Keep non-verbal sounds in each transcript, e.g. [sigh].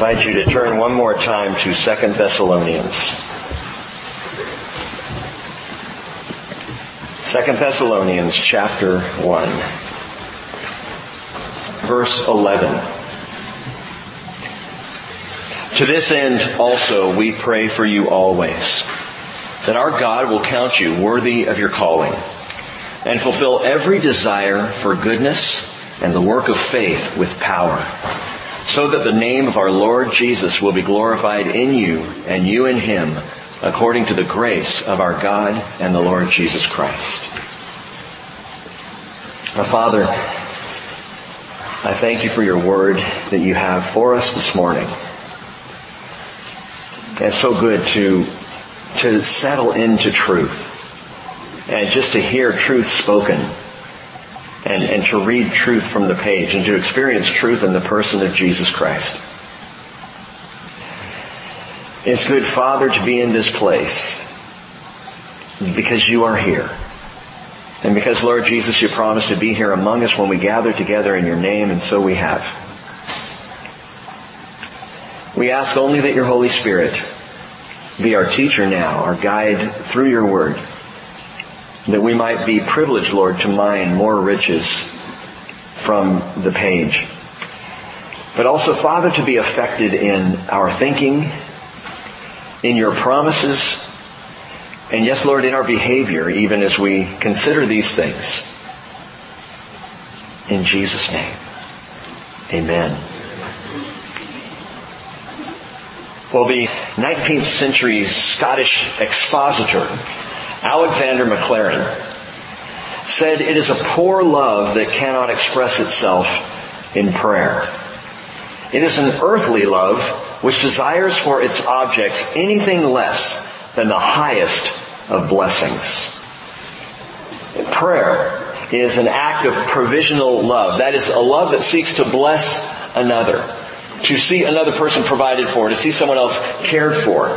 invite you to turn one more time to 2 Thessalonians. 2 Thessalonians chapter 1, verse 11. To this end also we pray for you always, that our God will count you worthy of your calling, and fulfill every desire for goodness and the work of faith with power so that the name of our Lord Jesus will be glorified in you and you in him according to the grace of our God and the Lord Jesus Christ. Our Father, I thank you for your word that you have for us this morning. it's so good to, to settle into truth and just to hear truth spoken and, and to read truth from the page and to experience truth in the person of Jesus Christ. It's good, Father, to be in this place because you are here. And because, Lord Jesus, you promised to be here among us when we gather together in your name, and so we have. We ask only that your Holy Spirit be our teacher now, our guide through your word that we might be privileged, Lord, to mine more riches from the page. But also, Father, to be affected in our thinking, in your promises, and yes, Lord, in our behavior, even as we consider these things. In Jesus' name. Amen. Well, the 19th century Scottish expositor Alexander Maclaren said, it is a poor love that cannot express itself in prayer. It is an earthly love which desires for its objects anything less than the highest of blessings. Prayer is an act of provisional love. That is a love that seeks to bless another, to see another person provided for, to see someone else cared for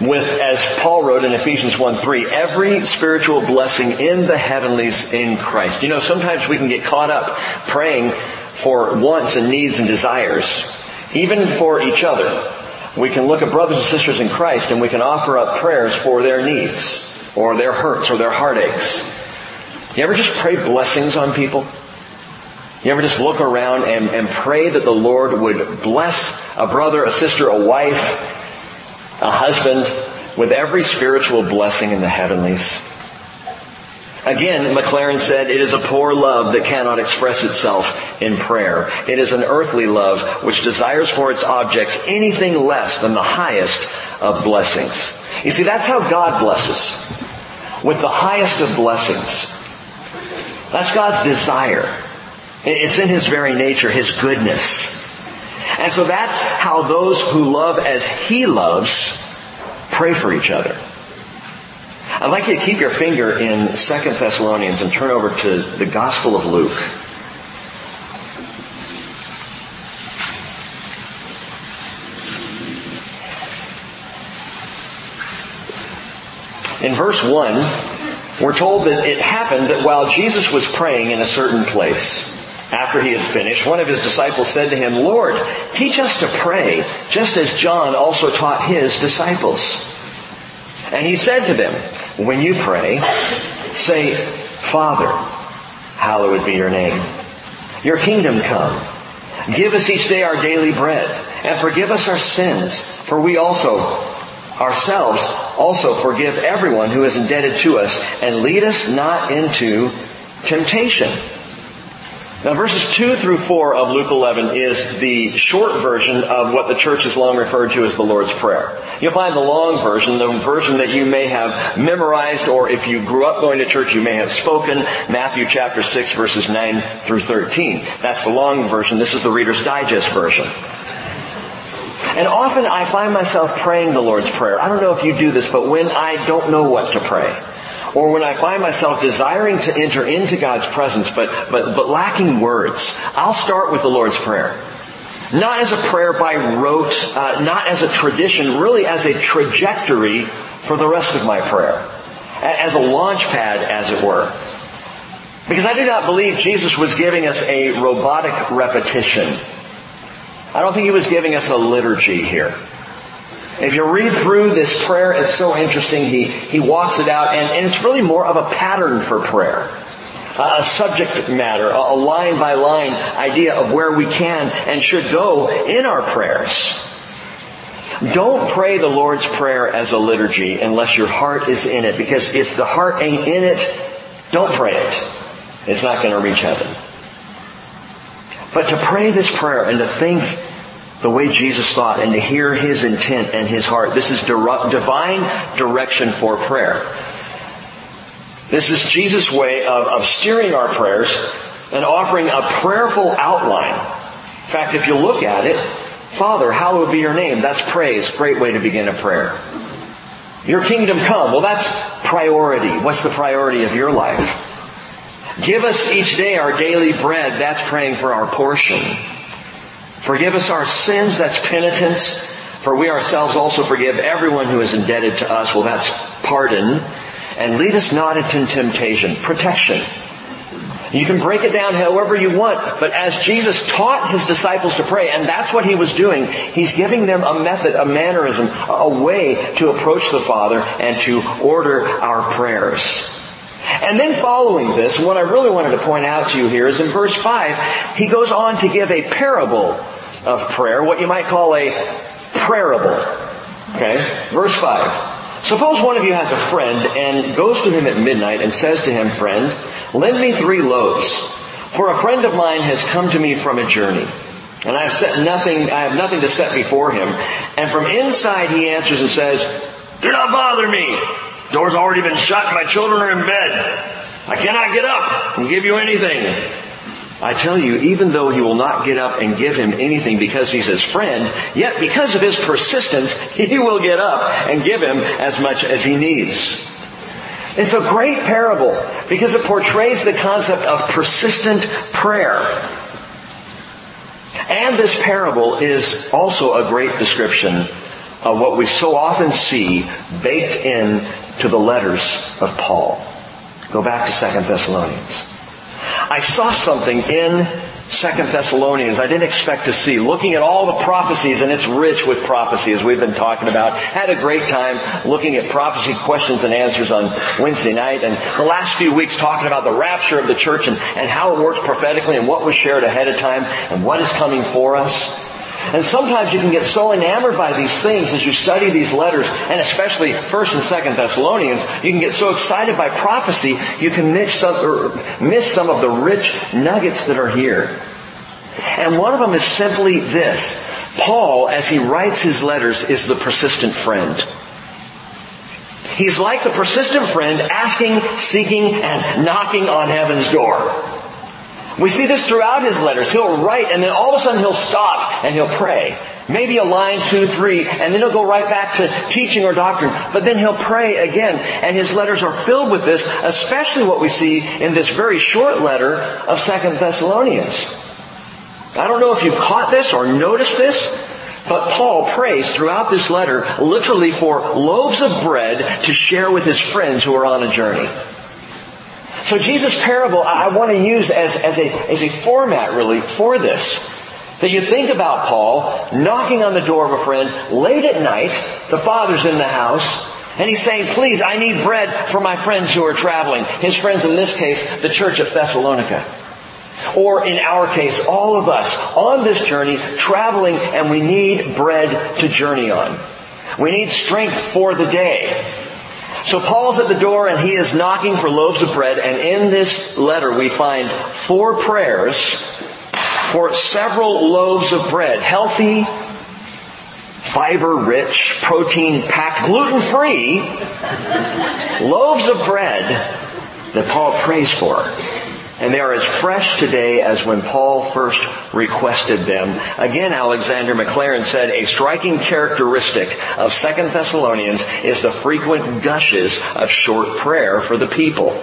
with, as Paul wrote in Ephesians 1 3, every spiritual blessing in the heavenlies in Christ. You know, sometimes we can get caught up praying for wants and needs and desires, even for each other. We can look at brothers and sisters in Christ and we can offer up prayers for their needs, or their hurts, or their heartaches. You ever just pray blessings on people? You ever just look around and, and pray that the Lord would bless a brother, a sister, a wife, a husband with every spiritual blessing in the heavenlies. Again, Maclaren said, it is a poor love that cannot express itself in prayer. It is an earthly love which desires for its objects anything less than the highest of blessings. You see, that's how God blesses. With the highest of blessings. That's God's desire. It's in His very nature, His goodness. And so that's how those who love as He loves pray for each other. I'd like you to keep your finger in 2 Thessalonians and turn over to the Gospel of Luke. In verse 1, we're told that it happened that while Jesus was praying in a certain place, after he had finished, one of his disciples said to him, Lord, teach us to pray, just as John also taught his disciples. And he said to them, when you pray, say, Father, hallowed be your name. Your kingdom come. Give us each day our daily bread, and forgive us our sins, for we also, ourselves, also forgive everyone who is indebted to us, and lead us not into temptation now verses 2 through 4 of Luke 11 is the short version of what the church has long referred to as the Lord's Prayer. You'll find the long version, the version that you may have memorized or if you grew up going to church you may have spoken, Matthew chapter 6 verses 9 through 13. That's the long version. This is the Reader's Digest version. And often I find myself praying the Lord's Prayer. I don't know if you do this, but when I don't know what to pray, or when I find myself desiring to enter into God's presence but, but, but lacking words, I'll start with the Lord's Prayer. Not as a prayer by rote, uh, not as a tradition, really as a trajectory for the rest of my prayer. As a launch pad, as it were. Because I do not believe Jesus was giving us a robotic repetition I don't think he was giving us a liturgy here. If you read through this prayer, it's so interesting. He, he walks it out, and, and it's really more of a pattern for prayer. A subject matter, a line by line idea of where we can and should go in our prayers. Don't pray the Lord's Prayer as a liturgy unless your heart is in it, because if the heart ain't in it, don't pray it. It's not going to reach heaven. But to pray this prayer and to think the way Jesus thought and to hear His intent and His heart. This is divine direction for prayer. This is Jesus' way of, of steering our prayers and offering a prayerful outline. In fact, if you look at it, Father, hallowed be your name. That's praise. Great way to begin a prayer. Your kingdom come. Well, that's priority. What's the priority of your life? Give us each day our daily bread. That's praying for our portion. Forgive us our sins, that's penitence. For we ourselves also forgive everyone who is indebted to us. Well, that's pardon. And lead us not into temptation, protection. You can break it down however you want, but as Jesus taught his disciples to pray, and that's what he was doing, he's giving them a method, a mannerism, a way to approach the Father and to order our prayers. And then following this, what I really wanted to point out to you here is in verse 5, he goes on to give a parable of prayer, what you might call a prayerable. Okay? Verse 5. Suppose one of you has a friend and goes to him at midnight and says to him, Friend, lend me three loaves, for a friend of mine has come to me from a journey. And I have set nothing, I have nothing to set before him. And from inside he answers and says, Do not bother me. Door's already been shut, my children are in bed. I cannot get up and give you anything. I tell you, even though he will not get up and give him anything because he's his friend, yet because of his persistence, [laughs] he will get up and give him as much as he needs. It's a great parable because it portrays the concept of persistent prayer. And this parable is also a great description of what we so often see baked in to the letters of Paul. Go back to 2 Thessalonians. I saw something in Second Thessalonians I didn't expect to see. Looking at all the prophecies, and it's rich with prophecy as we've been talking about. Had a great time looking at prophecy questions and answers on Wednesday night, and the last few weeks talking about the rapture of the church and, and how it works prophetically and what was shared ahead of time and what is coming for us. And sometimes you can get so enamored by these things as you study these letters, and especially 1st and 2nd Thessalonians, you can get so excited by prophecy, you can miss some, miss some of the rich nuggets that are here. And one of them is simply this. Paul, as he writes his letters, is the persistent friend. He's like the persistent friend asking, seeking, and knocking on heaven's door. We see this throughout his letters. He'll write and then all of a sudden he'll stop and he'll pray. Maybe a line, two, three, and then he'll go right back to teaching or doctrine. But then he'll pray again. And his letters are filled with this, especially what we see in this very short letter of Second Thessalonians. I don't know if you've caught this or noticed this, but Paul prays throughout this letter literally for loaves of bread to share with his friends who are on a journey. So Jesus' parable I want to use as, as, a, as a format really for this. That you think about Paul knocking on the door of a friend late at night, the father's in the house, and he's saying, please, I need bread for my friends who are traveling. His friends in this case, the church of Thessalonica. Or in our case, all of us on this journey, traveling, and we need bread to journey on. We need strength for the day. So Paul's at the door and he is knocking for loaves of bread and in this letter we find four prayers for several loaves of bread. Healthy, fiber rich, protein packed, gluten free loaves of bread that Paul prays for. And they are as fresh today as when Paul first requested them. Again, Alexander Maclaren said a striking characteristic of Second Thessalonians is the frequent gushes of short prayer for the people.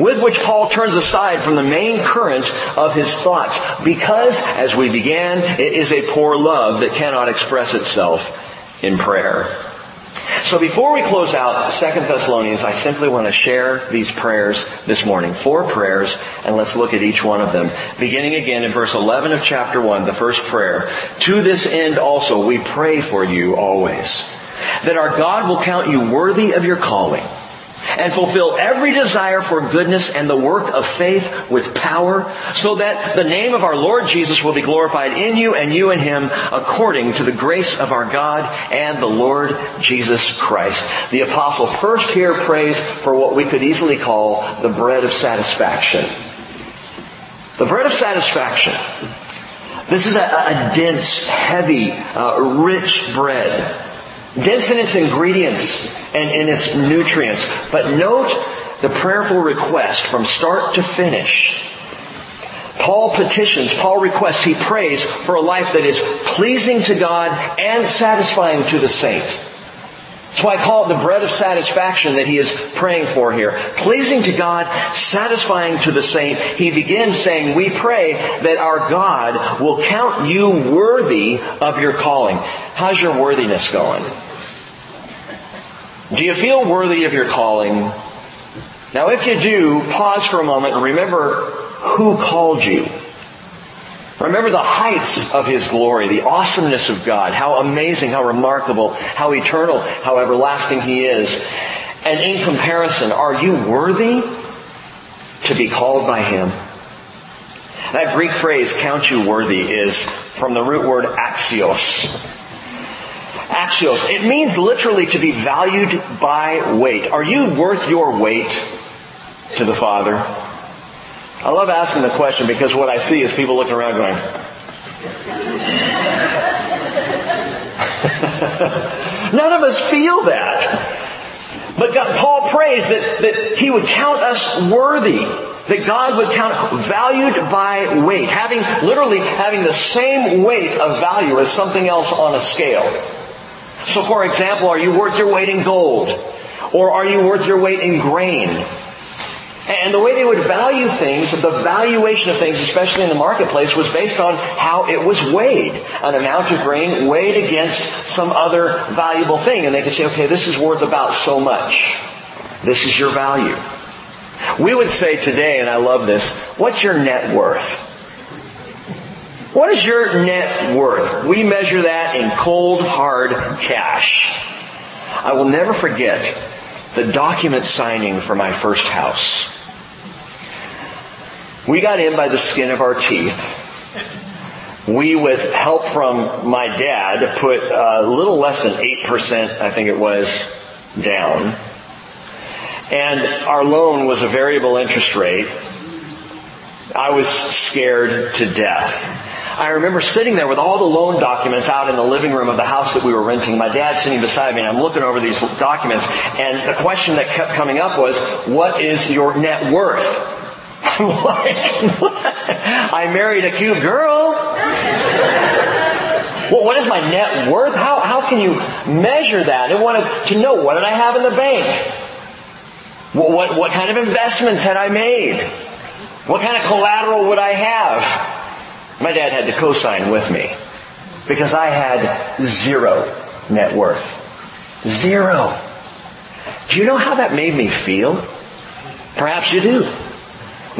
With which Paul turns aside from the main current of his thoughts because, as we began, it is a poor love that cannot express itself in prayer. So before we close out 2 Thessalonians, I simply want to share these prayers this morning. Four prayers, and let's look at each one of them. Beginning again in verse 11 of chapter 1, the first prayer. To this end also we pray for you always, that our God will count you worthy of your calling and fulfill every desire for goodness and the work of faith with power, so that the name of our Lord Jesus will be glorified in you and you in him according to the grace of our God and the Lord Jesus Christ. The apostle first here prays for what we could easily call the bread of satisfaction. The bread of satisfaction. This is a, a dense, heavy, uh, rich bread. Dense in its ingredients and in its nutrients. But note the prayerful request from start to finish. Paul petitions, Paul requests, he prays for a life that is pleasing to God and satisfying to the saint. That's why I call it the bread of satisfaction that he is praying for here. Pleasing to God, satisfying to the saint. He begins saying, we pray that our God will count you worthy of your calling. How's your worthiness going? Do you feel worthy of your calling? Now if you do, pause for a moment and remember who called you. Remember the heights of His glory, the awesomeness of God, how amazing, how remarkable, how eternal, how everlasting He is. And in comparison, are you worthy to be called by Him? That Greek phrase, count you worthy, is from the root word axios. Axios. It means literally to be valued by weight. Are you worth your weight to the Father? I love asking the question because what I see is people looking around going, [laughs] None of us feel that. But God, Paul prays that, that he would count us worthy. That God would count valued by weight. Having, literally having the same weight of value as something else on a scale. So for example, are you worth your weight in gold? Or are you worth your weight in grain? And the way they would value things, the valuation of things, especially in the marketplace, was based on how it was weighed. An amount of grain weighed against some other valuable thing. And they could say, okay, this is worth about so much. This is your value. We would say today, and I love this, what's your net worth? What is your net worth? We measure that in cold, hard cash. I will never forget the document signing for my first house. We got in by the skin of our teeth. We, with help from my dad, put a little less than 8%, I think it was, down. And our loan was a variable interest rate. I was scared to death. I remember sitting there with all the loan documents out in the living room of the house that we were renting. My dad sitting beside me and I'm looking over these documents and the question that kept coming up was, what is your net worth? I'm [laughs] like, [laughs] I married a cute girl. well, what is my net worth? How, how can you measure that? I wanted to know what did I have in the bank? What, what, what kind of investments had I made? What kind of collateral would I have? My dad had to co-sign with me because I had zero net worth. Zero. Do you know how that made me feel? Perhaps you do.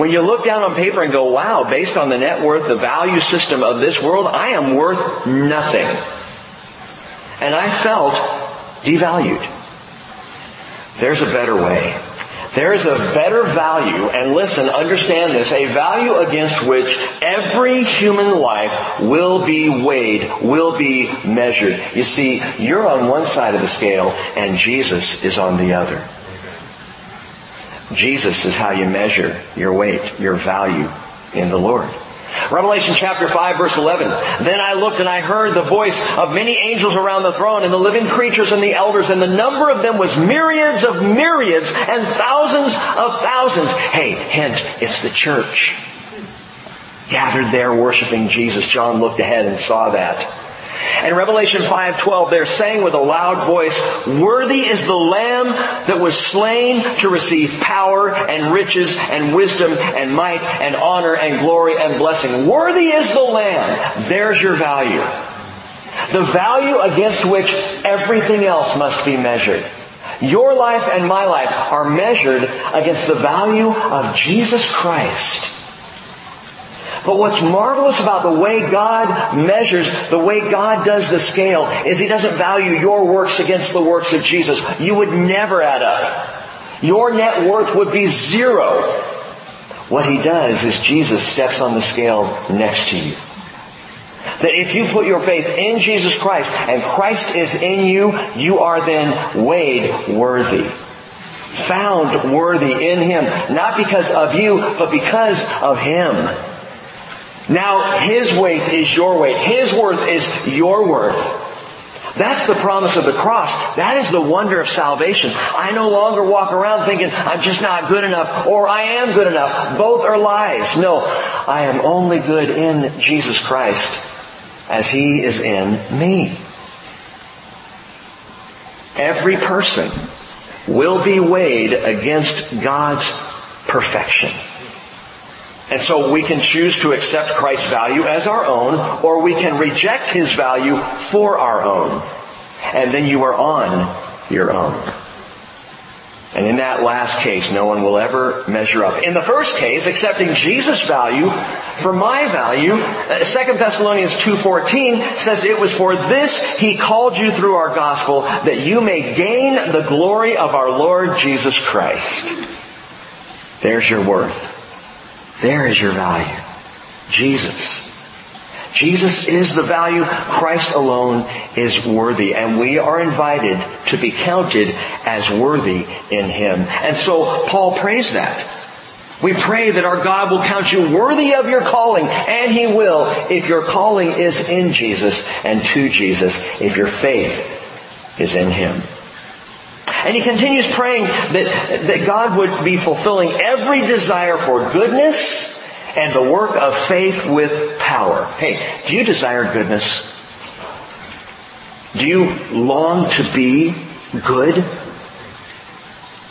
When you look down on paper and go, wow, based on the net worth, the value system of this world, I am worth nothing. And I felt devalued. There's a better way. There is a better value, and listen, understand this, a value against which every human life will be weighed, will be measured. You see, you're on one side of the scale, and Jesus is on the other. Jesus is how you measure your weight, your value in the Lord. Revelation chapter 5 verse 11. Then I looked and I heard the voice of many angels around the throne and the living creatures and the elders and the number of them was myriads of myriads and thousands of thousands. Hey, hint, it's the church. Gathered there worshiping Jesus. John looked ahead and saw that. In Revelation 5:12 they're saying with a loud voice, "Worthy is the lamb that was slain to receive power and riches and wisdom and might and honor and glory and blessing. Worthy is the lamb." There's your value. The value against which everything else must be measured. Your life and my life are measured against the value of Jesus Christ. But what's marvelous about the way God measures, the way God does the scale, is He doesn't value your works against the works of Jesus. You would never add up. Your net worth would be zero. What He does is Jesus steps on the scale next to you. That if you put your faith in Jesus Christ and Christ is in you, you are then weighed worthy. Found worthy in Him. Not because of you, but because of Him. Now His weight is your weight. His worth is your worth. That's the promise of the cross. That is the wonder of salvation. I no longer walk around thinking I'm just not good enough or I am good enough. Both are lies. No, I am only good in Jesus Christ as He is in me. Every person will be weighed against God's perfection. And so we can choose to accept Christ's value as our own, or we can reject His value for our own. And then you are on your own. And in that last case, no one will ever measure up. In the first case, accepting Jesus' value for my value, 2 uh, Thessalonians 2.14 says, It was for this he called you through our gospel, that you may gain the glory of our Lord Jesus Christ. There's your worth. There is your value. Jesus. Jesus is the value. Christ alone is worthy. And we are invited to be counted as worthy in Him. And so Paul prays that. We pray that our God will count you worthy of your calling, and He will if your calling is in Jesus and to Jesus, if your faith is in Him. And he continues praying that, that God would be fulfilling every desire for goodness and the work of faith with power. Hey, do you desire goodness? Do you long to be good?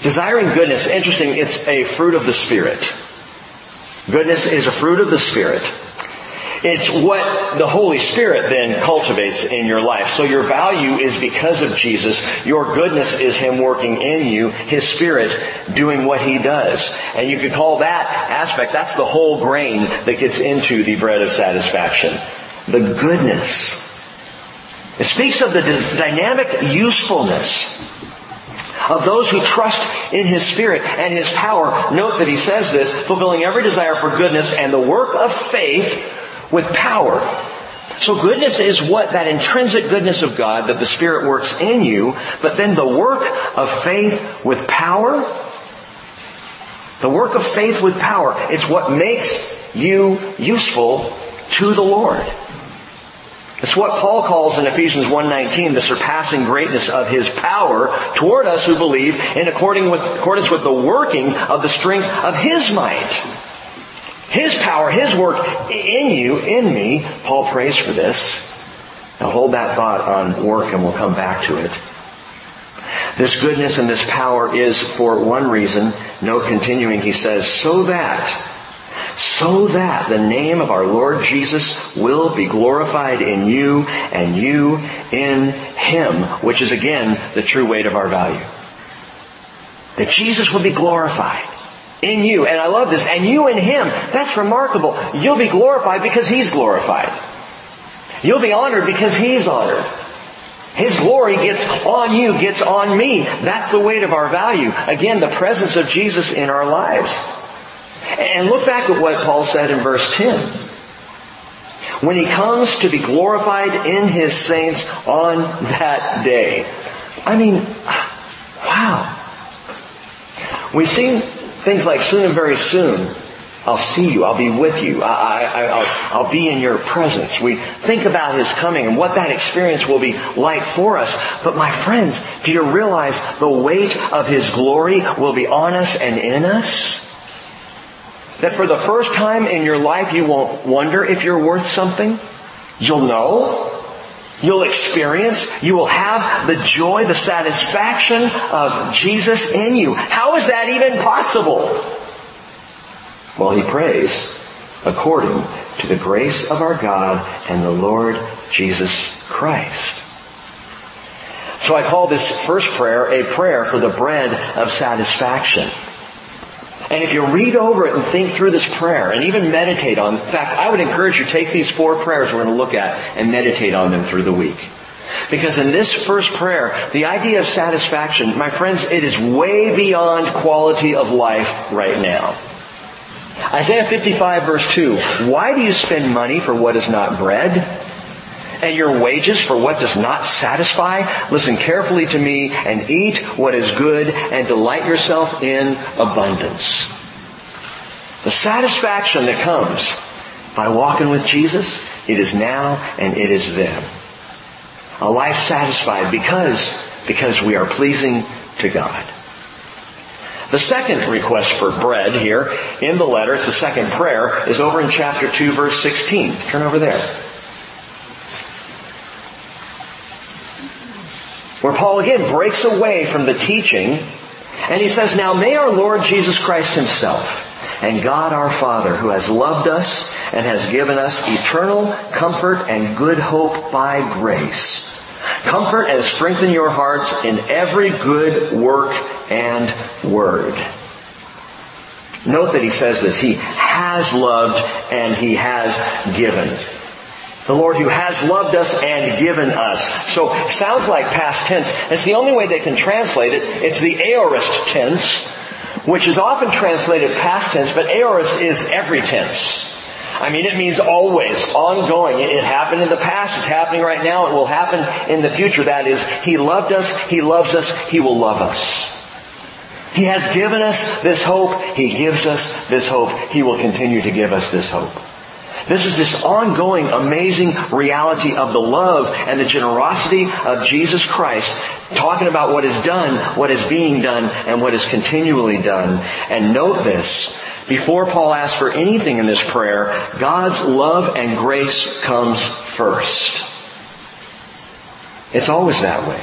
Desiring goodness, interesting, it's a fruit of the Spirit. Goodness is a fruit of the Spirit. It's what the Holy Spirit then cultivates in your life. So your value is because of Jesus. Your goodness is Him working in you, His Spirit doing what He does. And you could call that aspect, that's the whole grain that gets into the bread of satisfaction. The goodness. It speaks of the dynamic usefulness of those who trust in His Spirit and His power. Note that He says this, fulfilling every desire for goodness and the work of faith with power. So goodness is what that intrinsic goodness of God that the Spirit works in you, but then the work of faith with power, the work of faith with power, it's what makes you useful to the Lord. It's what Paul calls in Ephesians 1.19 the surpassing greatness of his power toward us who believe in accordance with the working of the strength of his might. His power, His work in you, in me. Paul prays for this. Now hold that thought on work and we'll come back to it. This goodness and this power is for one reason. No continuing, he says, so that, so that the name of our Lord Jesus will be glorified in you and you in Him, which is again the true weight of our value. That Jesus will be glorified in you. And I love this. And you in Him. That's remarkable. You'll be glorified because He's glorified. You'll be honored because He's honored. His glory gets on you, gets on me. That's the weight of our value. Again, the presence of Jesus in our lives. And look back at what Paul said in verse 10. When he comes to be glorified in his saints on that day. I mean, wow. We sing Things like soon and very soon, I'll see you. I'll be with you. I, will be in your presence. We think about His coming and what that experience will be like for us. But my friends, do you realize the weight of His glory will be on us and in us? That for the first time in your life you won't wonder if you're worth something. You'll know. You'll experience, you will have the joy, the satisfaction of Jesus in you. How is that even possible? Well, he prays according to the grace of our God and the Lord Jesus Christ. So I call this first prayer a prayer for the bread of satisfaction. And if you read over it and think through this prayer and even meditate on, in fact, I would encourage you to take these four prayers we're going to look at and meditate on them through the week. Because in this first prayer, the idea of satisfaction, my friends, it is way beyond quality of life right now. Isaiah 55 verse 2, why do you spend money for what is not bread? And your wages for what does not satisfy? Listen carefully to me and eat what is good and delight yourself in abundance. The satisfaction that comes by walking with Jesus, it is now and it is then. A life satisfied because, because we are pleasing to God. The second request for bread here in the letter, it's the second prayer, is over in chapter 2 verse 16. Turn over there. Where Paul again breaks away from the teaching and he says, Now may our Lord Jesus Christ himself and God our Father who has loved us and has given us eternal comfort and good hope by grace Comfort and strengthen your hearts in every good work and word. Note that he says this. He has loved and he has given. The Lord who has loved us and given us. So, sounds like past tense. It's the only way they can translate it. It's the aorist tense, which is often translated past tense, but aorist is every tense. I mean, it means always, ongoing. It happened in the past, it's happening right now, it will happen in the future. That is, He loved us, He loves us, He will love us. He has given us this hope, He gives us this hope, He will continue to give us this hope. This is this ongoing, amazing reality of the love and the generosity of Jesus Christ, talking about what is done, what is being done, and what is continually done. And note this, before Paul asks for anything in this prayer, God's love and grace comes first. It's always that way.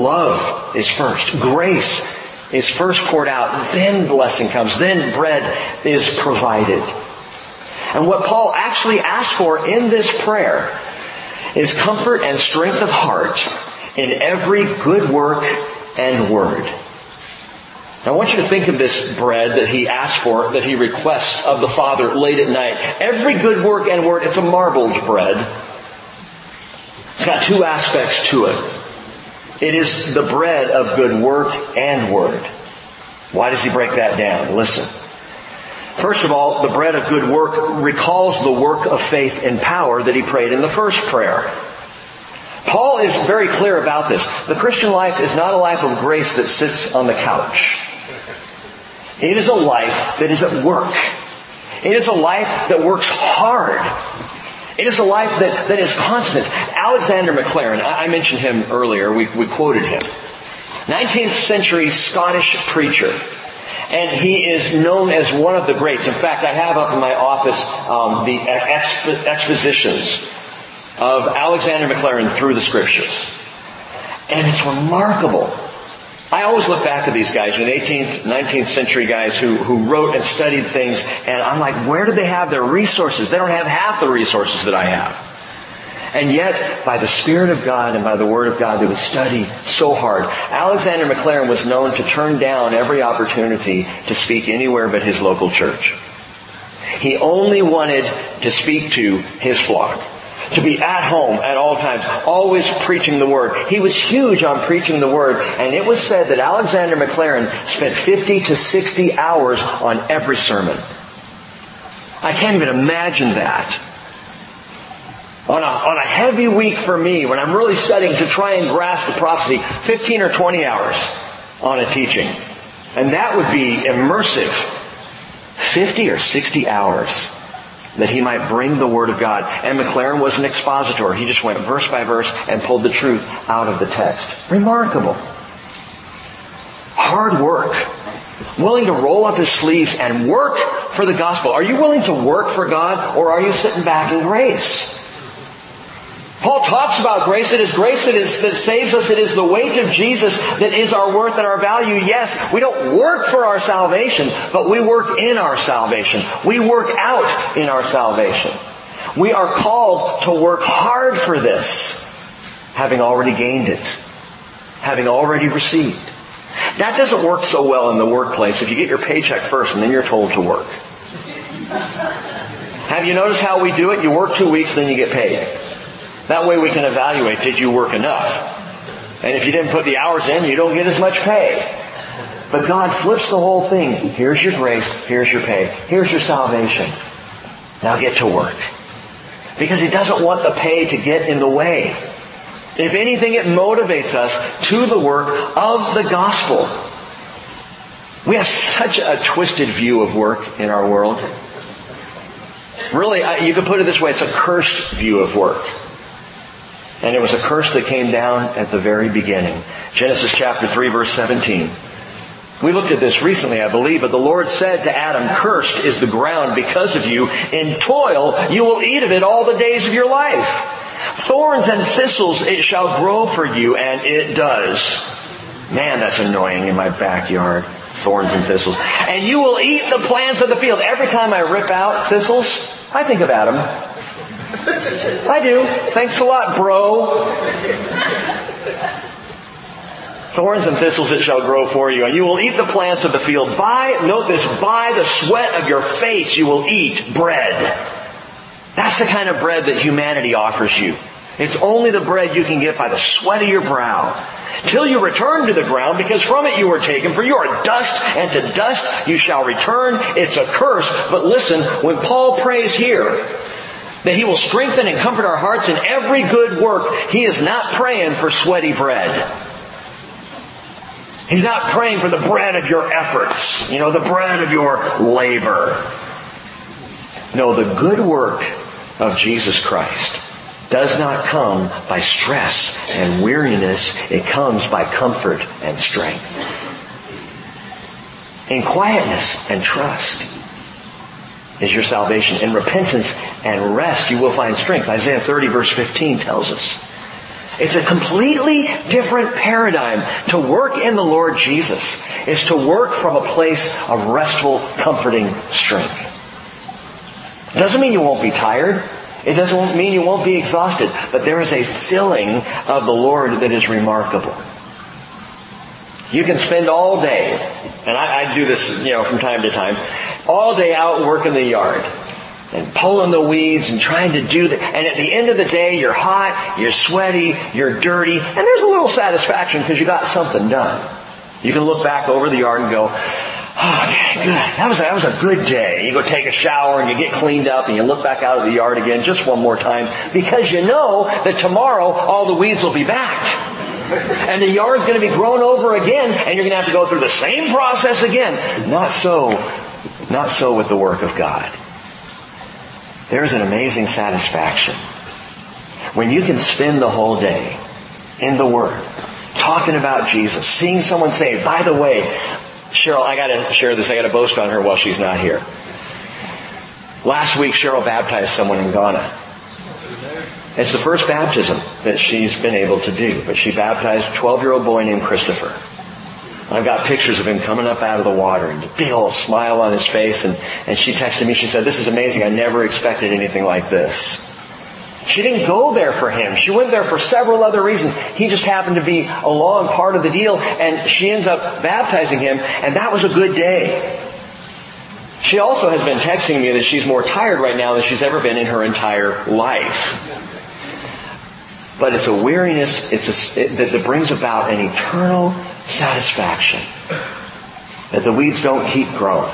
Love is first. Grace is first poured out, then blessing comes, then bread is provided. And what Paul actually asks for in this prayer is comfort and strength of heart in every good work and word. I want you to think of this bread that he asks for, that he requests of the Father late at night. Every good work and word, it's a marbled bread. It's got two aspects to it. It is the bread of good work and word. Why does he break that down? Listen. First of all, the bread of good work recalls the work of faith and power that he prayed in the first prayer. Paul is very clear about this. The Christian life is not a life of grace that sits on the couch. It is a life that is at work. It is a life that works hard. It is a life that, that is constant. Alexander Maclaren, I, I mentioned him earlier, we, we quoted him. 19th century Scottish preacher. And he is known as one of the greats. In fact, I have up in my office um, the exp- expositions of Alexander Maclaren through the scriptures. And it's remarkable I always look back at these guys, know, 18th, 19th century guys who, who wrote and studied things, and I'm like, where do they have their resources? They don't have half the resources that I have. And yet, by the Spirit of God and by the Word of God, they would study so hard. Alexander Maclaren was known to turn down every opportunity to speak anywhere but his local church. He only wanted to speak to his flock to be at home at all times, always preaching the Word. He was huge on preaching the Word, and it was said that Alexander Maclaren spent 50 to 60 hours on every sermon. I can't even imagine that. On a, on a heavy week for me, when I'm really studying to try and grasp the prophecy, 15 or 20 hours on a teaching. And that would be immersive. 50 or 60 hours that he might bring the Word of God. And Maclaren was an expositor. He just went verse by verse and pulled the truth out of the text. Remarkable. Hard work. Willing to roll up his sleeves and work for the gospel. Are you willing to work for God or are you sitting back in grace? Paul talks about grace. It is grace that, is, that saves us. It is the weight of Jesus that is our worth and our value. Yes, we don't work for our salvation, but we work in our salvation. We work out in our salvation. We are called to work hard for this, having already gained it, having already received. That doesn't work so well in the workplace if you get your paycheck first and then you're told to work. Have you noticed how we do it? You work two weeks, then you get paid. That way we can evaluate, did you work enough? And if you didn't put the hours in, you don't get as much pay. But God flips the whole thing. Here's your grace, here's your pay, here's your salvation. Now get to work. Because He doesn't want the pay to get in the way. If anything, it motivates us to the work of the gospel. We have such a twisted view of work in our world. Really, you could put it this way, it's a cursed view of work. And it was a curse that came down at the very beginning. Genesis chapter 3 verse 17. We looked at this recently, I believe, but the Lord said to Adam, cursed is the ground because of you. In toil you will eat of it all the days of your life. Thorns and thistles it shall grow for you, and it does. Man, that's annoying in my backyard. Thorns and thistles. And you will eat the plants of the field. Every time I rip out thistles, I think of Adam. I do. Thanks a lot, bro. Thorns and thistles it shall grow for you, and you will eat the plants of the field. By, note this, by the sweat of your face you will eat bread. That's the kind of bread that humanity offers you. It's only the bread you can get by the sweat of your brow. Till you return to the ground, because from it you were taken, for you are dust, and to dust you shall return. It's a curse. But listen, when Paul prays here, that He will strengthen and comfort our hearts in every good work. He is not praying for sweaty bread. He's not praying for the bread of your efforts, you know, the bread of your labor. No, the good work of Jesus Christ does not come by stress and weariness. It comes by comfort and strength. In quietness and trust is your salvation. In repentance and rest, you will find strength. Isaiah 30 verse 15 tells us. It's a completely different paradigm. To work in the Lord Jesus is to work from a place of restful, comforting strength. It doesn't mean you won't be tired. It doesn't mean you won't be exhausted, but there is a filling of the Lord that is remarkable. You can spend all day, and I, I, do this, you know, from time to time, all day out working the yard and pulling the weeds and trying to do that. And at the end of the day, you're hot, you're sweaty, you're dirty, and there's a little satisfaction because you got something done. You can look back over the yard and go, oh, okay, good. That was, that was a good day. You go take a shower and you get cleaned up and you look back out of the yard again just one more time because you know that tomorrow all the weeds will be back. And the yard's going to be grown over again, and you're going to have to go through the same process again. Not so, not so with the work of God. There's an amazing satisfaction when you can spend the whole day in the Word, talking about Jesus, seeing someone say, by the way, Cheryl, I gotta share this, I gotta boast on her while she's not here. Last week, Cheryl baptized someone in Ghana. It's the first baptism that she's been able to do, but she baptized a 12 year old boy named Christopher. I've got pictures of him coming up out of the water and a big old smile on his face and, and she texted me, she said, this is amazing, I never expected anything like this. She didn't go there for him. She went there for several other reasons. He just happened to be along part of the deal and she ends up baptizing him and that was a good day. She also has been texting me that she's more tired right now than she's ever been in her entire life. But it's a weariness it's a, it, that, that brings about an eternal satisfaction. That the weeds don't keep growing.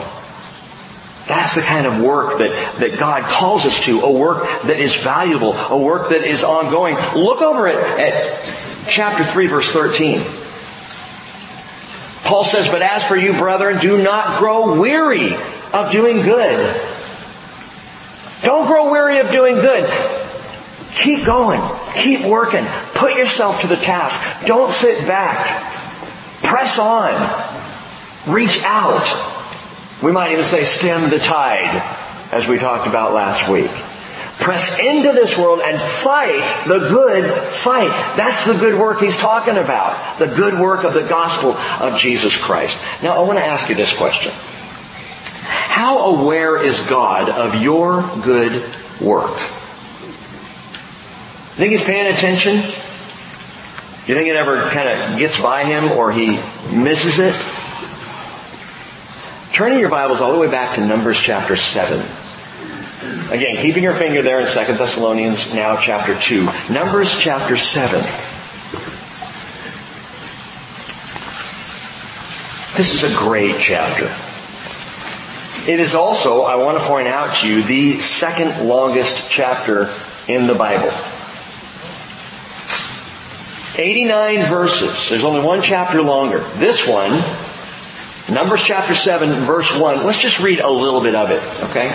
That's the kind of work that, that God calls us to, a work that is valuable, a work that is ongoing. Look over at, at chapter 3 verse 13. Paul says, But as for you, brethren, do not grow weary of doing good. Don't grow weary of doing good. Keep going. Keep working. Put yourself to the task. Don't sit back. Press on. Reach out. We might even say stem the tide, as we talked about last week. Press into this world and fight the good fight. That's the good work he's talking about. The good work of the gospel of Jesus Christ. Now I want to ask you this question. How aware is God of your good work? Think he's paying attention? You think it ever kind of gets by him or he misses it? Turning your Bibles all the way back to Numbers chapter 7. Again, keeping your finger there in 2 Thessalonians, now chapter 2. Numbers chapter 7. This is a great chapter. It is also, I want to point out to you, the second longest chapter in the Bible. 89 verses. There's only one chapter longer. This one, Numbers chapter 7, verse 1. Let's just read a little bit of it, okay?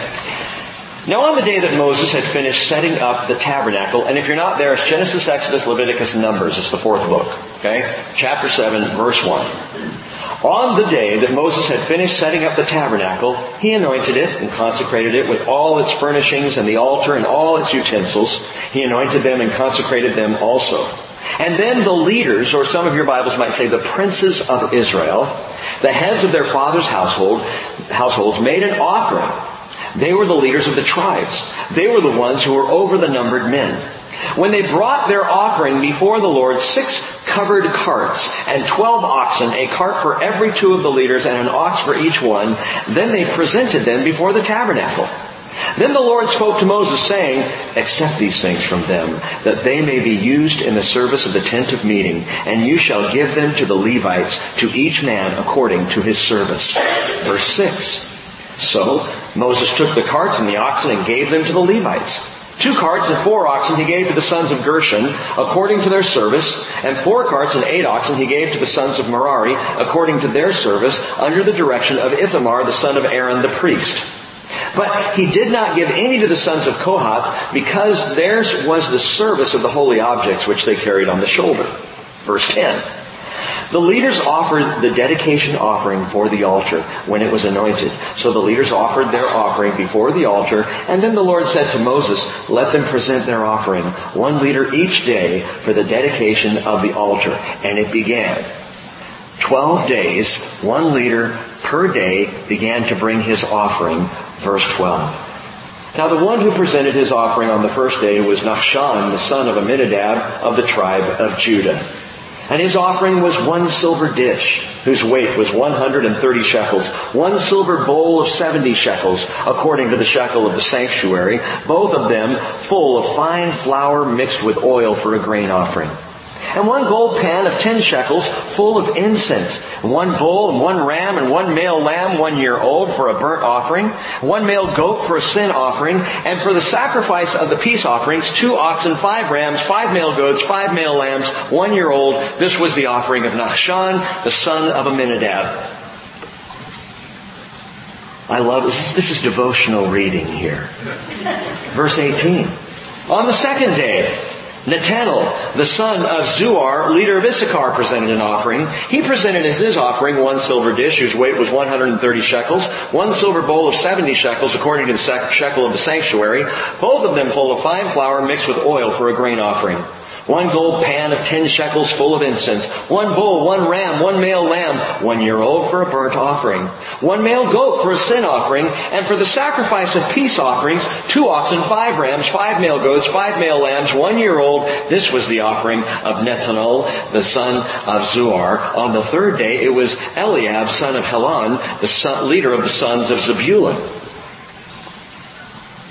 Now on the day that Moses had finished setting up the tabernacle, and if you're not there, it's Genesis, Exodus, Leviticus, Numbers. It's the fourth book. Okay? Chapter 7, verse 1. On the day that Moses had finished setting up the tabernacle, he anointed it and consecrated it with all its furnishings and the altar and all its utensils. He anointed them and consecrated them also. And then the leaders, or some of your Bibles might say the princes of Israel, the heads of their father's household, households made an offering they were the leaders of the tribes. They were the ones who were over the numbered men. When they brought their offering before the Lord, six covered carts and twelve oxen, a cart for every two of the leaders and an ox for each one, then they presented them before the tabernacle. Then the Lord spoke to Moses saying, Accept these things from them, that they may be used in the service of the tent of meeting, and you shall give them to the Levites, to each man according to his service. Verse 6. So Moses took the carts and the oxen and gave them to the Levites. Two carts and four oxen he gave to the sons of Gershon according to their service, and four carts and eight oxen he gave to the sons of Merari according to their service under the direction of Ithamar the son of Aaron the priest. But he did not give any to the sons of Kohath because theirs was the service of the holy objects which they carried on the shoulder. Verse 10. The leaders offered the dedication offering for the altar when it was anointed. So the leaders offered their offering before the altar, and then the Lord said to Moses, let them present their offering, one leader each day for the dedication of the altar. And it began. Twelve days, one leader per day began to bring his offering. Verse 12. Now the one who presented his offering on the first day was Nachshon, the son of Aminadab of the tribe of Judah. And his offering was one silver dish, whose weight was 130 shekels, one silver bowl of 70 shekels, according to the shekel of the sanctuary, both of them full of fine flour mixed with oil for a grain offering and one gold pan of ten shekels full of incense, one bull and one ram and one male lamb one year old for a burnt offering, one male goat for a sin offering, and for the sacrifice of the peace offerings, two oxen, five rams, five male goats, five male lambs, one year old. This was the offering of Nachshon, the son of Aminadab. I love this. This is devotional reading here. Verse 18. On the second day, Nethanel, the son of Zuar, leader of Issachar, presented an offering. He presented as his offering one silver dish whose weight was 130 shekels, one silver bowl of 70 shekels according to the shekel of the sanctuary, both of them full of fine flour mixed with oil for a grain offering one gold pan of ten shekels full of incense, one bull, one ram, one male lamb, one year old for a burnt offering, one male goat for a sin offering, and for the sacrifice of peace offerings, two oxen, five rams, five male goats, five male lambs, one year old. This was the offering of Nethanel, the son of Zuar. On the third day, it was Eliab, son of Helon, the son, leader of the sons of Zebulun.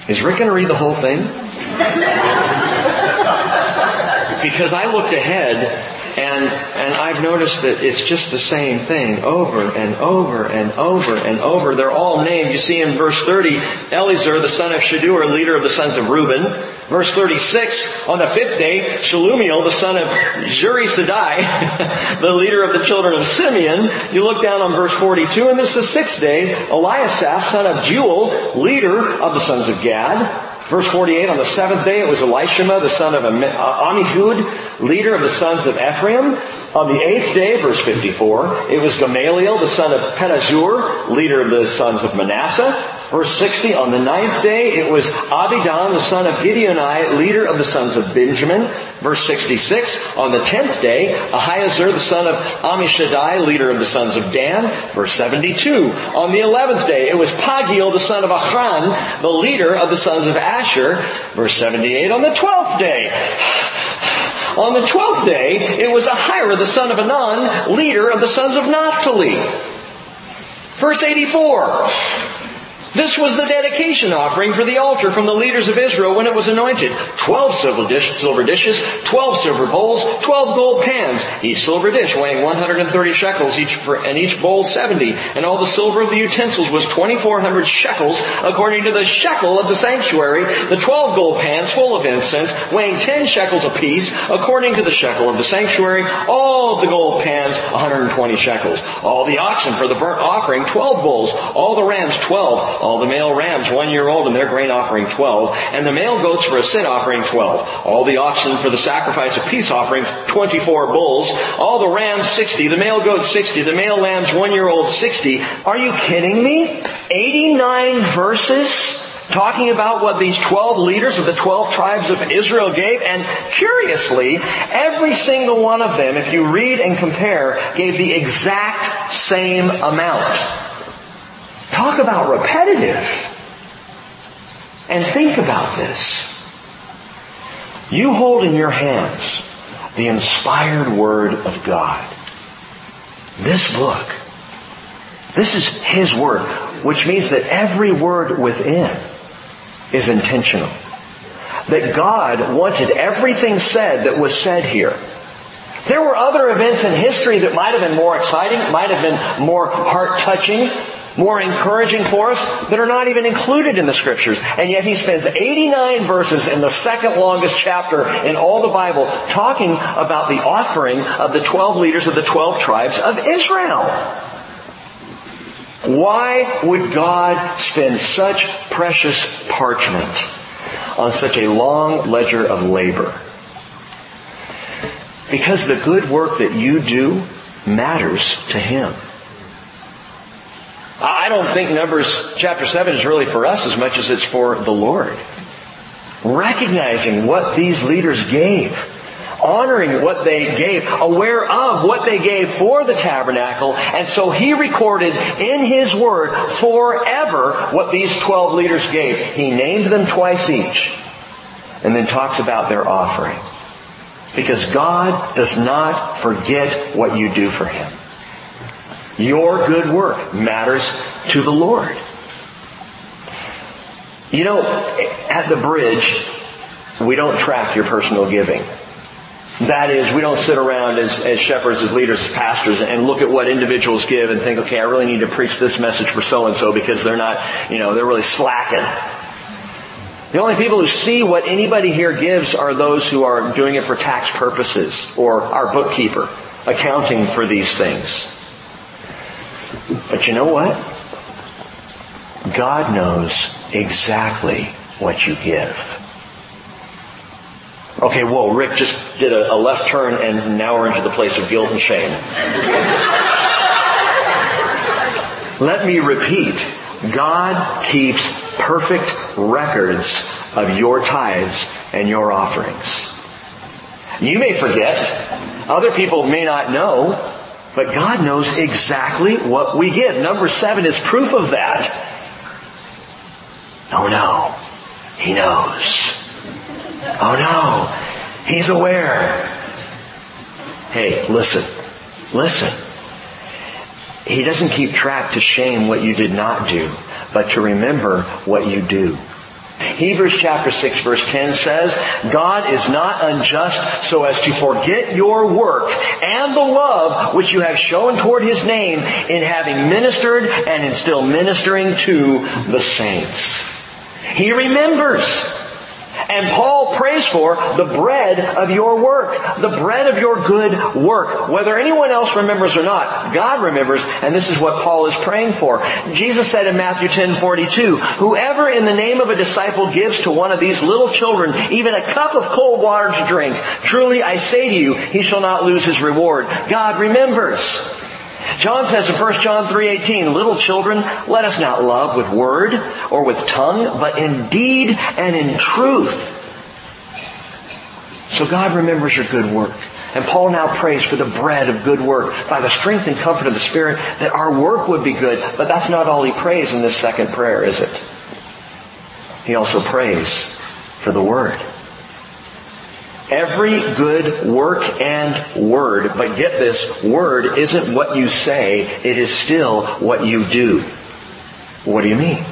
Is Rick going to read the whole thing? Because I looked ahead and, and I've noticed that it's just the same thing over and over and over and over. They're all named. You see in verse 30, Eliezer, the son of Shedeur, leader of the sons of Reuben. Verse 36, on the fifth day, Shalumiel, the son of Zurishaddai, [laughs] the leader of the children of Simeon. You look down on verse 42, and this is the sixth day, Eliasaph, son of Jeuel, leader of the sons of Gad. Verse 48, on the seventh day it was Elishama, the son of uh, Ammihud, leader of the sons of Ephraim. On the eighth day, verse 54, it was Gamaliel, the son of Pedahzur, leader of the sons of Manasseh. Verse 60, on the ninth day it was Abidan, the son of Gideoni, leader of the sons of Benjamin. Verse 66, on the tenth day, Ahiezer, the son of Ammishaddai, leader of the sons of Dan. Verse 72, on the eleventh day it was Pagiel, the son of Achran, the leader of the sons of Asher. Verse 78, on the twelfth day, on the twelfth day, it was Ahira, the son of Enan, leader of the sons of Naphtali. Verse 84. This was the dedication offering for the altar from the leaders of Israel when it was anointed. Twelve silver, dish, silver dishes, twelve silver bowls, twelve gold pans, each silver dish weighing 130 shekels, each for, and each bowl 70. And all the silver of the utensils was 2,400 shekels, according to the shekel of the sanctuary. The twelve gold pans full of incense, weighing 10 shekels apiece, according to the shekel of the sanctuary. All the gold pans, 120 shekels. All the oxen for the burnt offering, 12 bulls. All the rams, 12 all the male rams one year old and their grain offering 12, and the male goats for a sin offering 12. All the oxen for the sacrifice of peace offerings 24 bulls. All the rams 60, the male goats 60, the male lambs one year old 60. Are you kidding me? 89 verses? talking about what these 12 leaders of the 12 tribes of Israel gave. And curiously, every single one of them, if you read and compare, gave the exact same amount. Talk about repetitive. And think about this. You hold in your hands the inspired Word of God. This book. This is His Word, which means that every word within is intentional. That God wanted everything said that was said here. There were other events in history that might have been more exciting, might have been more heart touching, more encouraging for us that are not even included in the scriptures. And yet he spends 89 verses in the second longest chapter in all the Bible talking about the offering of the 12 leaders of the 12 tribes of Israel. Why would God spend such precious parchment on such a long ledger of labor? Because the good work that you do matters to Him. I don't think Numbers chapter 7 is really for us as much as it's for the Lord. Recognizing what these leaders gave, honoring what they gave, aware of what they gave for the tabernacle, and so he recorded in his word forever what these 12 leaders gave. He named them twice each, and then talks about their offering. Because God does not forget what you do for him. Your good work matters to the Lord. You know, at the bridge, we don't track your personal giving. That is, we don't sit around as, as shepherds, as leaders, as pastors, and look at what individuals give and think, okay, I really need to preach this message for so and so because they're not, you know, they're really slacking. The only people who see what anybody here gives are those who are doing it for tax purposes or our bookkeeper accounting for these things. But you know what? God knows exactly what you give. Okay, whoa, Rick just did a, a left turn and now we're into the place of guilt and shame. Let me repeat. God keeps perfect records of your tithes and your offerings. You may forget. Other people may not know. But God knows exactly what we give. Number seven is proof of that. Oh no. He knows. Oh no. He's aware. Hey, listen. Listen. He doesn't keep track to shame what you did not do, but to remember what you do. Hebrews chapter 6 verse 10 says, God is not unjust so as to forget your work and the love which you have shown toward His name in having ministered and in still ministering to the saints. He remembers. And Paul prays for the bread of your work, the bread of your good work. Whether anyone else remembers or not, God remembers, and this is what Paul is praying for. Jesus said in Matthew 10, 42, whoever in the name of a disciple gives to one of these little children even a cup of cold water to drink, truly I say to you, he shall not lose his reward. God remembers. John says in 1 John 3:18, "Little children, let us not love with word or with tongue, but in deed and in truth." So God remembers your good work. And Paul now prays for the bread of good work by the strength and comfort of the Spirit that our work would be good. But that's not all he prays in this second prayer, is it? He also prays for the Word. Every good work and word, but get this, word isn't what you say, it is still what you do. What do you mean?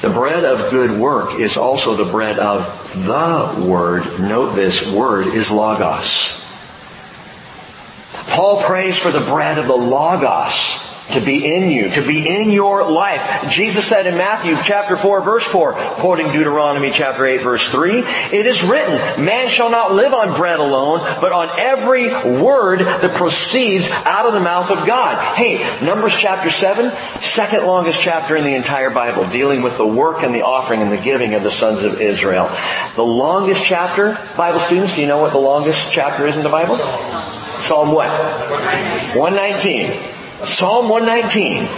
The bread of good work is also the bread of the Word. Note this, word is Logos. Paul prays for the bread of the Logos to be in you, to be in your life. Jesus said in Matthew chapter 4 verse 4, quoting Deuteronomy chapter 8 verse 3, it is written, man shall not live on bread alone, but on every word that proceeds out of the mouth of God. Hey, Numbers chapter 7, second longest chapter in the entire Bible, dealing with the work and the offering and the giving of the sons of Israel. The longest chapter, Bible students, do you know what the longest chapter is in the Bible? Psalm what? 119. Psalm 119.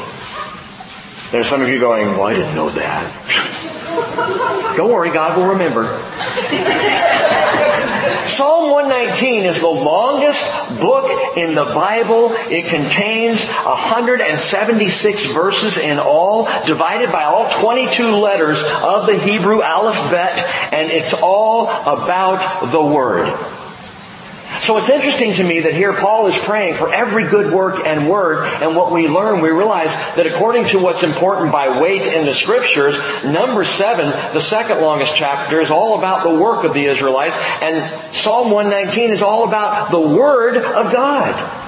There's some of you going, well, I didn't know that. [laughs] Don't worry, God will remember. Psalm 119 is the longest book in the Bible. It contains 176 verses in all, divided by all 22 letters of the Hebrew alphabet, and it's all about the Word. So it's interesting to me that here Paul is praying for every good work and word, and what we learn, we realize that according to what's important by weight in the scriptures, number seven, the second longest chapter, is all about the work of the Israelites, and Psalm 119 is all about the Word of God.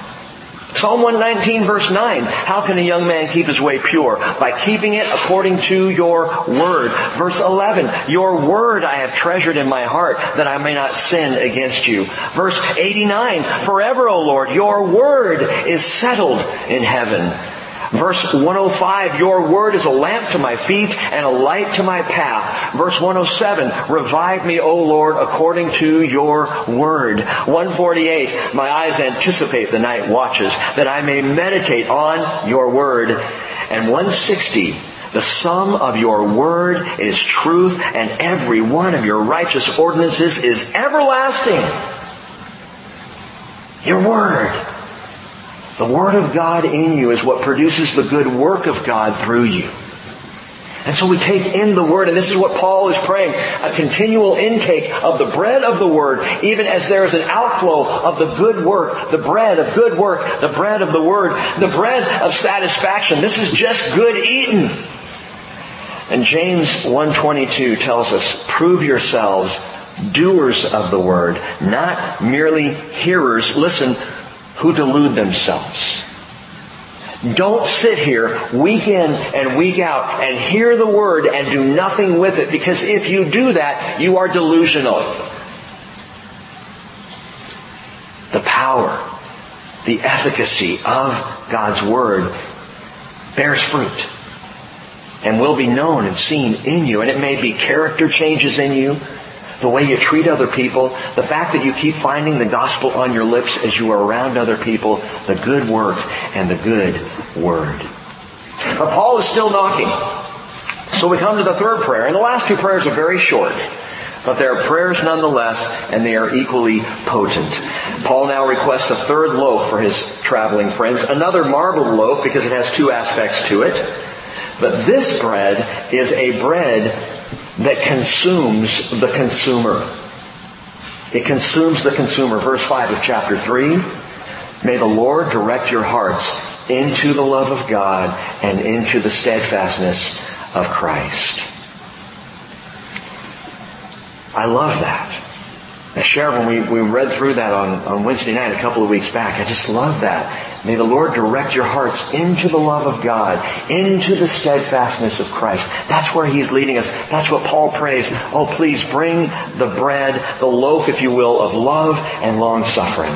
Psalm 119 verse 9. How can a young man keep his way pure? By keeping it according to your word. Verse 11. Your word I have treasured in my heart that I may not sin against you. Verse 89. Forever, O Lord, your word is settled in heaven. Verse 105, your word is a lamp to my feet and a light to my path. Verse 107, revive me, O Lord, according to your word. 148, my eyes anticipate the night watches that I may meditate on your word. And 160, the sum of your word is truth and every one of your righteous ordinances is everlasting. Your word. The Word of God in you is what produces the good work of God through you. And so we take in the Word, and this is what Paul is praying, a continual intake of the bread of the Word, even as there is an outflow of the good work, the bread of good work, the bread of the Word, the bread of satisfaction. This is just good eating. And James 122 tells us, prove yourselves doers of the Word, not merely hearers. Listen, who delude themselves. Don't sit here week in and week out and hear the word and do nothing with it because if you do that, you are delusional. The power, the efficacy of God's word bears fruit and will be known and seen in you. And it may be character changes in you the way you treat other people, the fact that you keep finding the gospel on your lips as you are around other people, the good work and the good word. But Paul is still knocking. So we come to the third prayer, and the last two prayers are very short. But they are prayers nonetheless, and they are equally potent. Paul now requests a third loaf for his traveling friends, another marbled loaf because it has two aspects to it. But this bread is a bread that consumes the consumer. It consumes the consumer. Verse 5 of chapter 3. May the Lord direct your hearts into the love of God and into the steadfastness of Christ. I love that. I shared when we, we read through that on, on Wednesday night a couple of weeks back. I just love that. May the Lord direct your hearts into the love of God, into the steadfastness of Christ. That's where He's leading us. That's what Paul prays. Oh, please bring the bread, the loaf, if you will, of love and long suffering.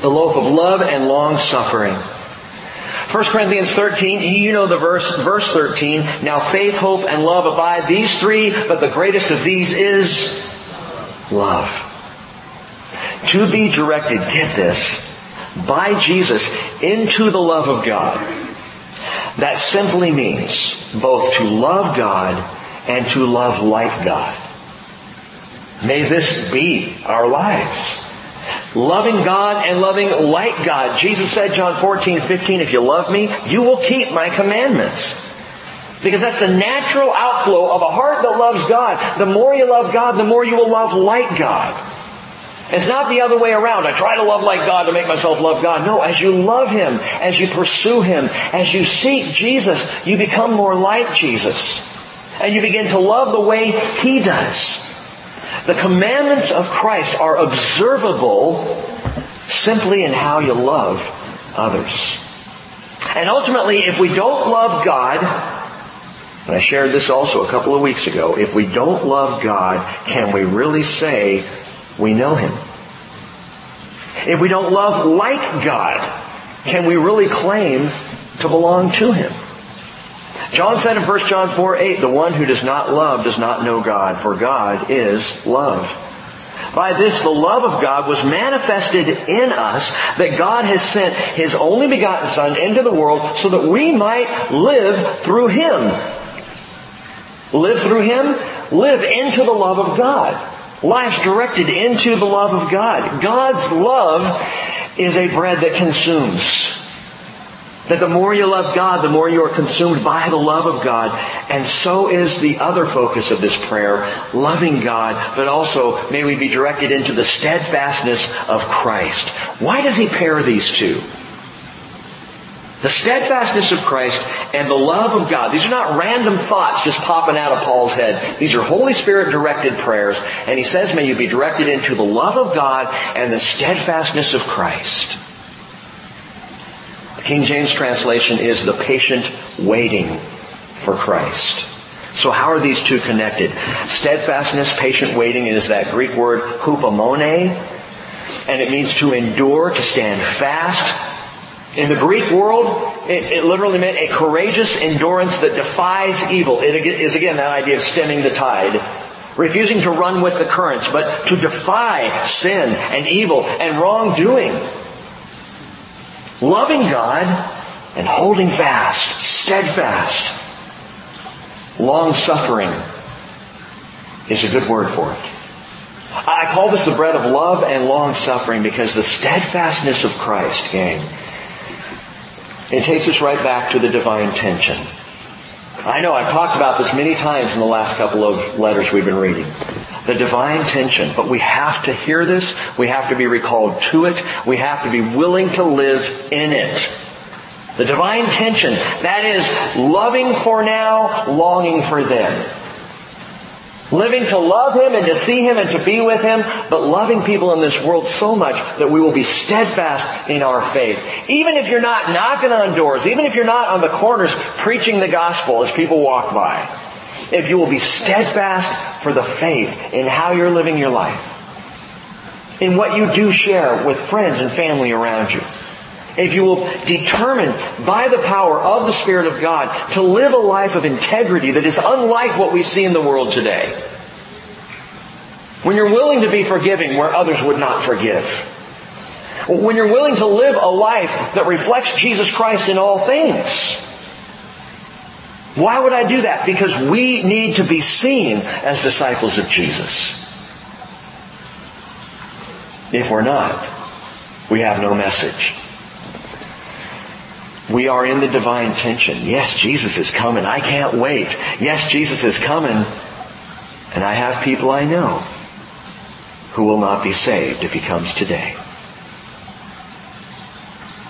The loaf of love and long suffering. 1 Corinthians 13, you know the verse, verse 13. Now faith, hope, and love abide, these three, but the greatest of these is love. To be directed, get this, by Jesus into the love of God. That simply means both to love God and to love like God. May this be our lives. Loving God and loving like God. Jesus said, John 14, 15, if you love me, you will keep my commandments. Because that's the natural outflow of a heart that loves God. The more you love God, the more you will love like God. It's not the other way around. I try to love like God to make myself love God. No, as you love Him, as you pursue Him, as you seek Jesus, you become more like Jesus. And you begin to love the way He does. The commandments of Christ are observable simply in how you love others. And ultimately, if we don't love God, and I shared this also a couple of weeks ago, if we don't love God, can we really say we know Him? If we don't love like God, can we really claim to belong to Him? John said in 1 John 4, 8, the one who does not love does not know God, for God is love. By this, the love of God was manifested in us that God has sent His only begotten Son into the world so that we might live through Him. Live through Him? Live into the love of God. Life's directed into the love of God. God's love is a bread that consumes. That the more you love God, the more you are consumed by the love of God. And so is the other focus of this prayer, loving God, but also may we be directed into the steadfastness of Christ. Why does he pair these two? The steadfastness of Christ and the love of God. These are not random thoughts just popping out of Paul's head. These are Holy Spirit directed prayers. And he says, may you be directed into the love of God and the steadfastness of Christ. The King James translation is the patient waiting for Christ. So how are these two connected? Steadfastness, patient waiting is that Greek word hupomone, and it means to endure, to stand fast. In the Greek world, it, it, literally meant a courageous endurance that defies evil. It is again that idea of stemming the tide. Refusing to run with the currents, but to defy sin and evil and wrongdoing loving God and holding fast, steadfast. Long suffering is a good word for it. I call this the bread of love and long suffering because the steadfastness of Christ, gang, it takes us right back to the divine tension. I know I've talked about this many times in the last couple of letters we've been reading the divine tension. But we have to hear this. We have to be recalled to it. We have to be willing to live in it. The divine tension, that is loving for now, longing for then. Living to love Him and to see Him and to be with Him, but loving people in this world so much that we will be steadfast in our faith. Even if you're not knocking on doors, even if you're not on the corners preaching the gospel as people walk by if you will be steadfast for the faith in how you're living your life, in what you do share with friends and family around you, if you will determine by the power of the Spirit of God to live a life of integrity that is unlike what we see in the world today. When you're willing to be forgiving where others would not forgive. When you're willing to live a life that reflects Jesus Christ in all things. Why would I do that? Because we need to be seen as disciples of Jesus. If we're not, we have no message. We are in the divine tension. Yes, Jesus is coming. I can't wait. Yes, Jesus is coming. And I have people I know who will not be saved if he comes today.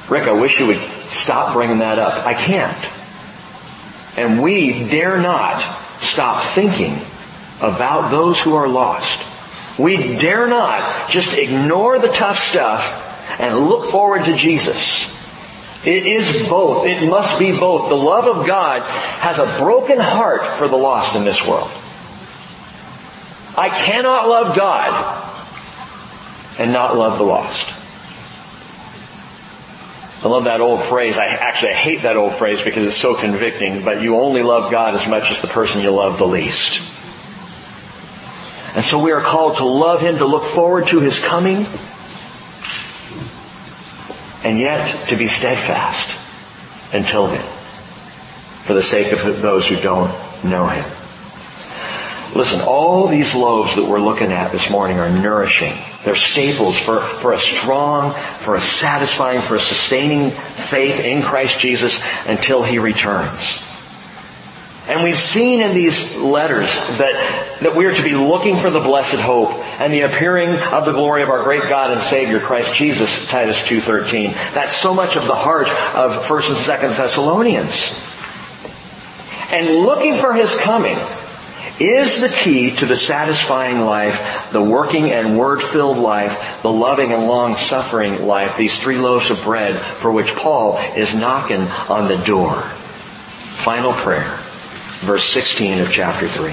Rick, I wish you would stop bringing that up. I can't. And we dare not stop thinking about those who are lost. We dare not just ignore the tough stuff and look forward to Jesus. It is both. It must be both. The love of God has a broken heart for the lost in this world. I cannot love God and not love the lost. I love that old phrase. I actually I hate that old phrase because it's so convicting, but you only love God as much as the person you love the least. And so we are called to love Him, to look forward to His coming. And yet to be steadfast until then, for the sake of those who don't know Him. Listen, all these loaves that we're looking at this morning are nourishing. They're staples for, for a strong, for a satisfying, for a sustaining faith in Christ Jesus until He returns. And we've seen in these letters that, that we are to be looking for the blessed hope and the appearing of the glory of our great God and Savior Christ Jesus, Titus 2.13. That's so much of the heart of 1st and 2nd Thessalonians. And looking for His coming is the key to the satisfying life, the working and word-filled life, the loving and long-suffering life, these three loaves of bread for which Paul is knocking on the door. Final prayer verse 16 of chapter 3.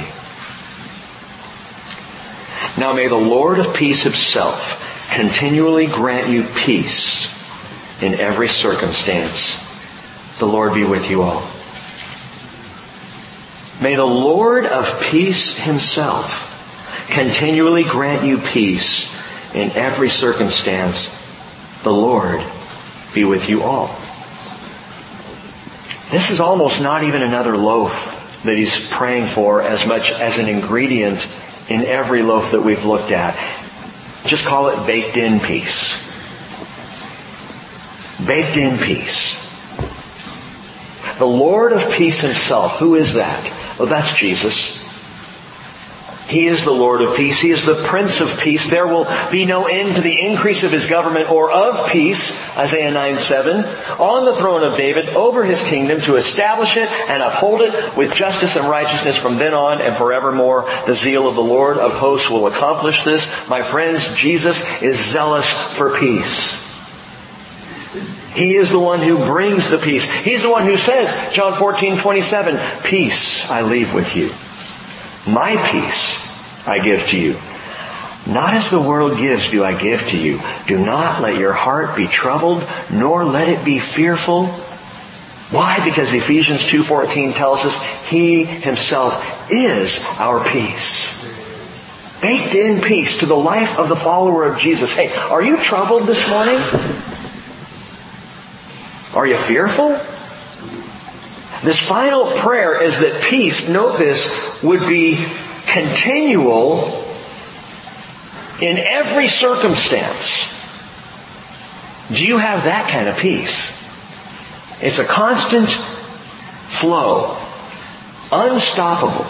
Now may the Lord of peace himself continually grant you peace in every circumstance. The Lord be with you all. May the Lord of peace himself continually grant you peace in every circumstance. The Lord be with you all. This is almost not even another loaf that he's praying for as much as an ingredient in every loaf that we've looked at. Just call it baked in peace. Baked in peace. The Lord of peace himself, who is that? Well, that's Jesus. He is the Lord of peace. He is the Prince of peace. There will be no end to the increase of his government or of peace, Isaiah 9 7, on the throne of David over his kingdom to establish it and uphold it with justice and righteousness from then on and forevermore. The zeal of the Lord of hosts will accomplish this. My friends, Jesus is zealous for peace. He is the one who brings the peace. He's the one who says, John 14, 27, peace I leave with you. My peace I give to you. Not as the world gives do I give to you. Do not let your heart be troubled, nor let it be fearful. Why? Because Ephesians 2.14 tells us He Himself is our peace. Baked in peace to the life of the follower of Jesus. Hey, are you troubled this morning? Are you fearful? This final prayer is that peace, note this, would be continual in every circumstance. Do you have that kind of peace? It's a constant flow, unstoppable.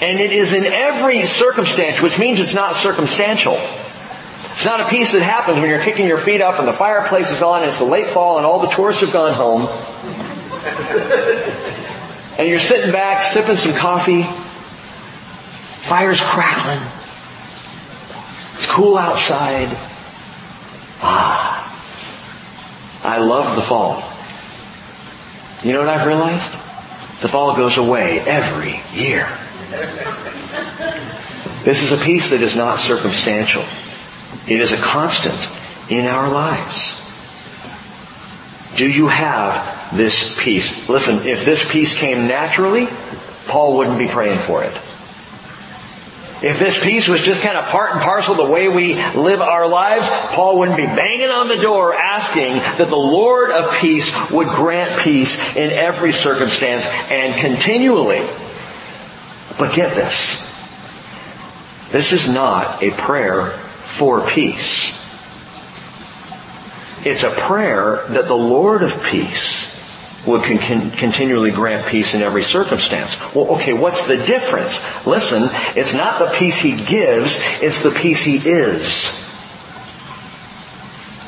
And it is in every circumstance, which means it's not circumstantial. It's not a peace that happens when you're kicking your feet up and the fireplace is on and it's the late fall and all the tourists have gone home. [laughs] and you're sitting back sipping some coffee Fire's crackling. It's cool outside. Ah. I love the fall. You know what I've realized? The fall goes away every year. This is a peace that is not circumstantial. It is a constant in our lives. Do you have this peace? Listen, if this peace came naturally, Paul wouldn't be praying for it. If this peace was just kind of part and parcel the way we live our lives, Paul wouldn't be banging on the door asking that the Lord of peace would grant peace in every circumstance and continually. But get this. This is not a prayer for peace. It's a prayer that the Lord of peace would con- continually grant peace in every circumstance. Well, okay, what's the difference? Listen, it's not the peace he gives, it's the peace he is.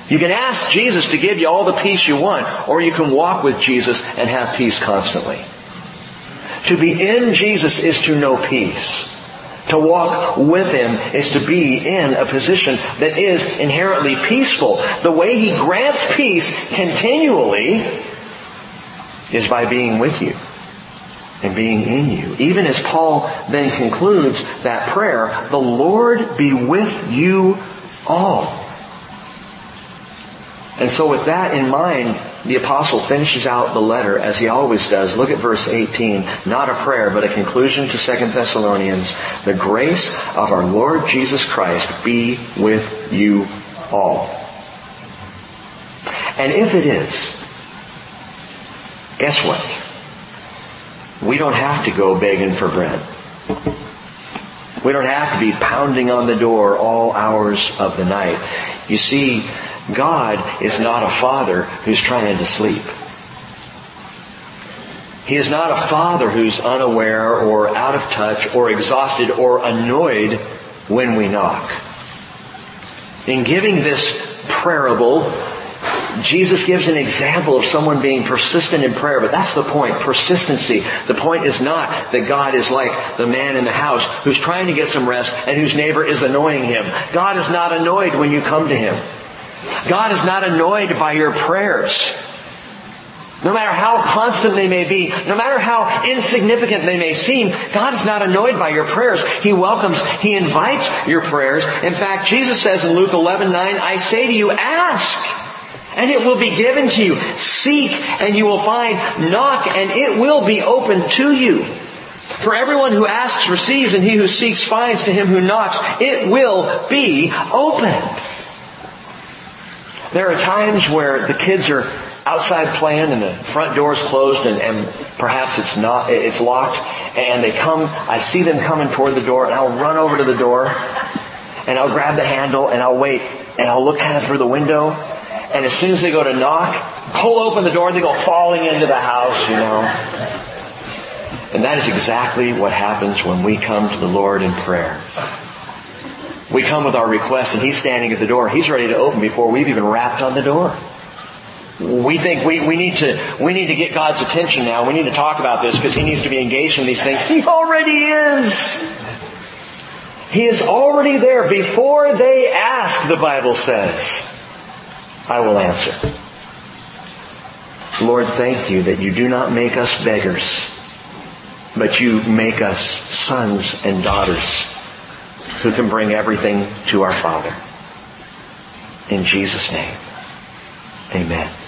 You can ask Jesus to give you all the peace you want, or you can walk with Jesus and have peace constantly. To be in Jesus is to know peace. To walk with Him is to be in a position that is inherently peaceful. The way He grants peace continually is by being with you and being in you. Even as Paul then concludes that prayer, the Lord be with you all. And so with that in mind, the apostle finishes out the letter as he always does. Look at verse 18. Not a prayer, but a conclusion to 2 Thessalonians. The grace of our Lord Jesus Christ be with you all. And if it is, guess what? We don't have to go begging for bread. We don't have to be pounding on the door all hours of the night. You see, God is not a father who's trying to sleep. He is not a father who's unaware or out of touch or exhausted or annoyed when we knock. In giving this parable, Jesus gives an example of someone being persistent in prayer, but that's the point, persistency. The point is not that God is like the man in the house who's trying to get some rest and whose neighbor is annoying him. God is not annoyed when you come to him. God is not annoyed by your prayers. No matter how constant they may be, no matter how insignificant they may seem, God is not annoyed by your prayers. He welcomes, He invites your prayers. In fact, Jesus says in Luke 11, 9, I say to you, ask, and it will be given to you. Seek, and you will find. Knock, and it will be opened to you. For everyone who asks receives, and he who seeks finds. To him who knocks, it will be opened. There are times where the kids are outside playing and the front door is closed and, and perhaps it's not, it's locked and they come, I see them coming toward the door and I'll run over to the door and I'll grab the handle and I'll wait and I'll look kind of through the window and as soon as they go to knock, pull open the door and they go falling into the house, you know. And that is exactly what happens when we come to the Lord in prayer. We come with our request and He's standing at the door. He's ready to open before we've even rapped on the door. We think we, we need to, we need to get God's attention now. We need to talk about this because He needs to be engaged in these things. He already is. He is already there before they ask, the Bible says. I will answer. Lord, thank you that you do not make us beggars, but you make us sons and daughters who can bring everything to our Father. In Jesus' name, amen.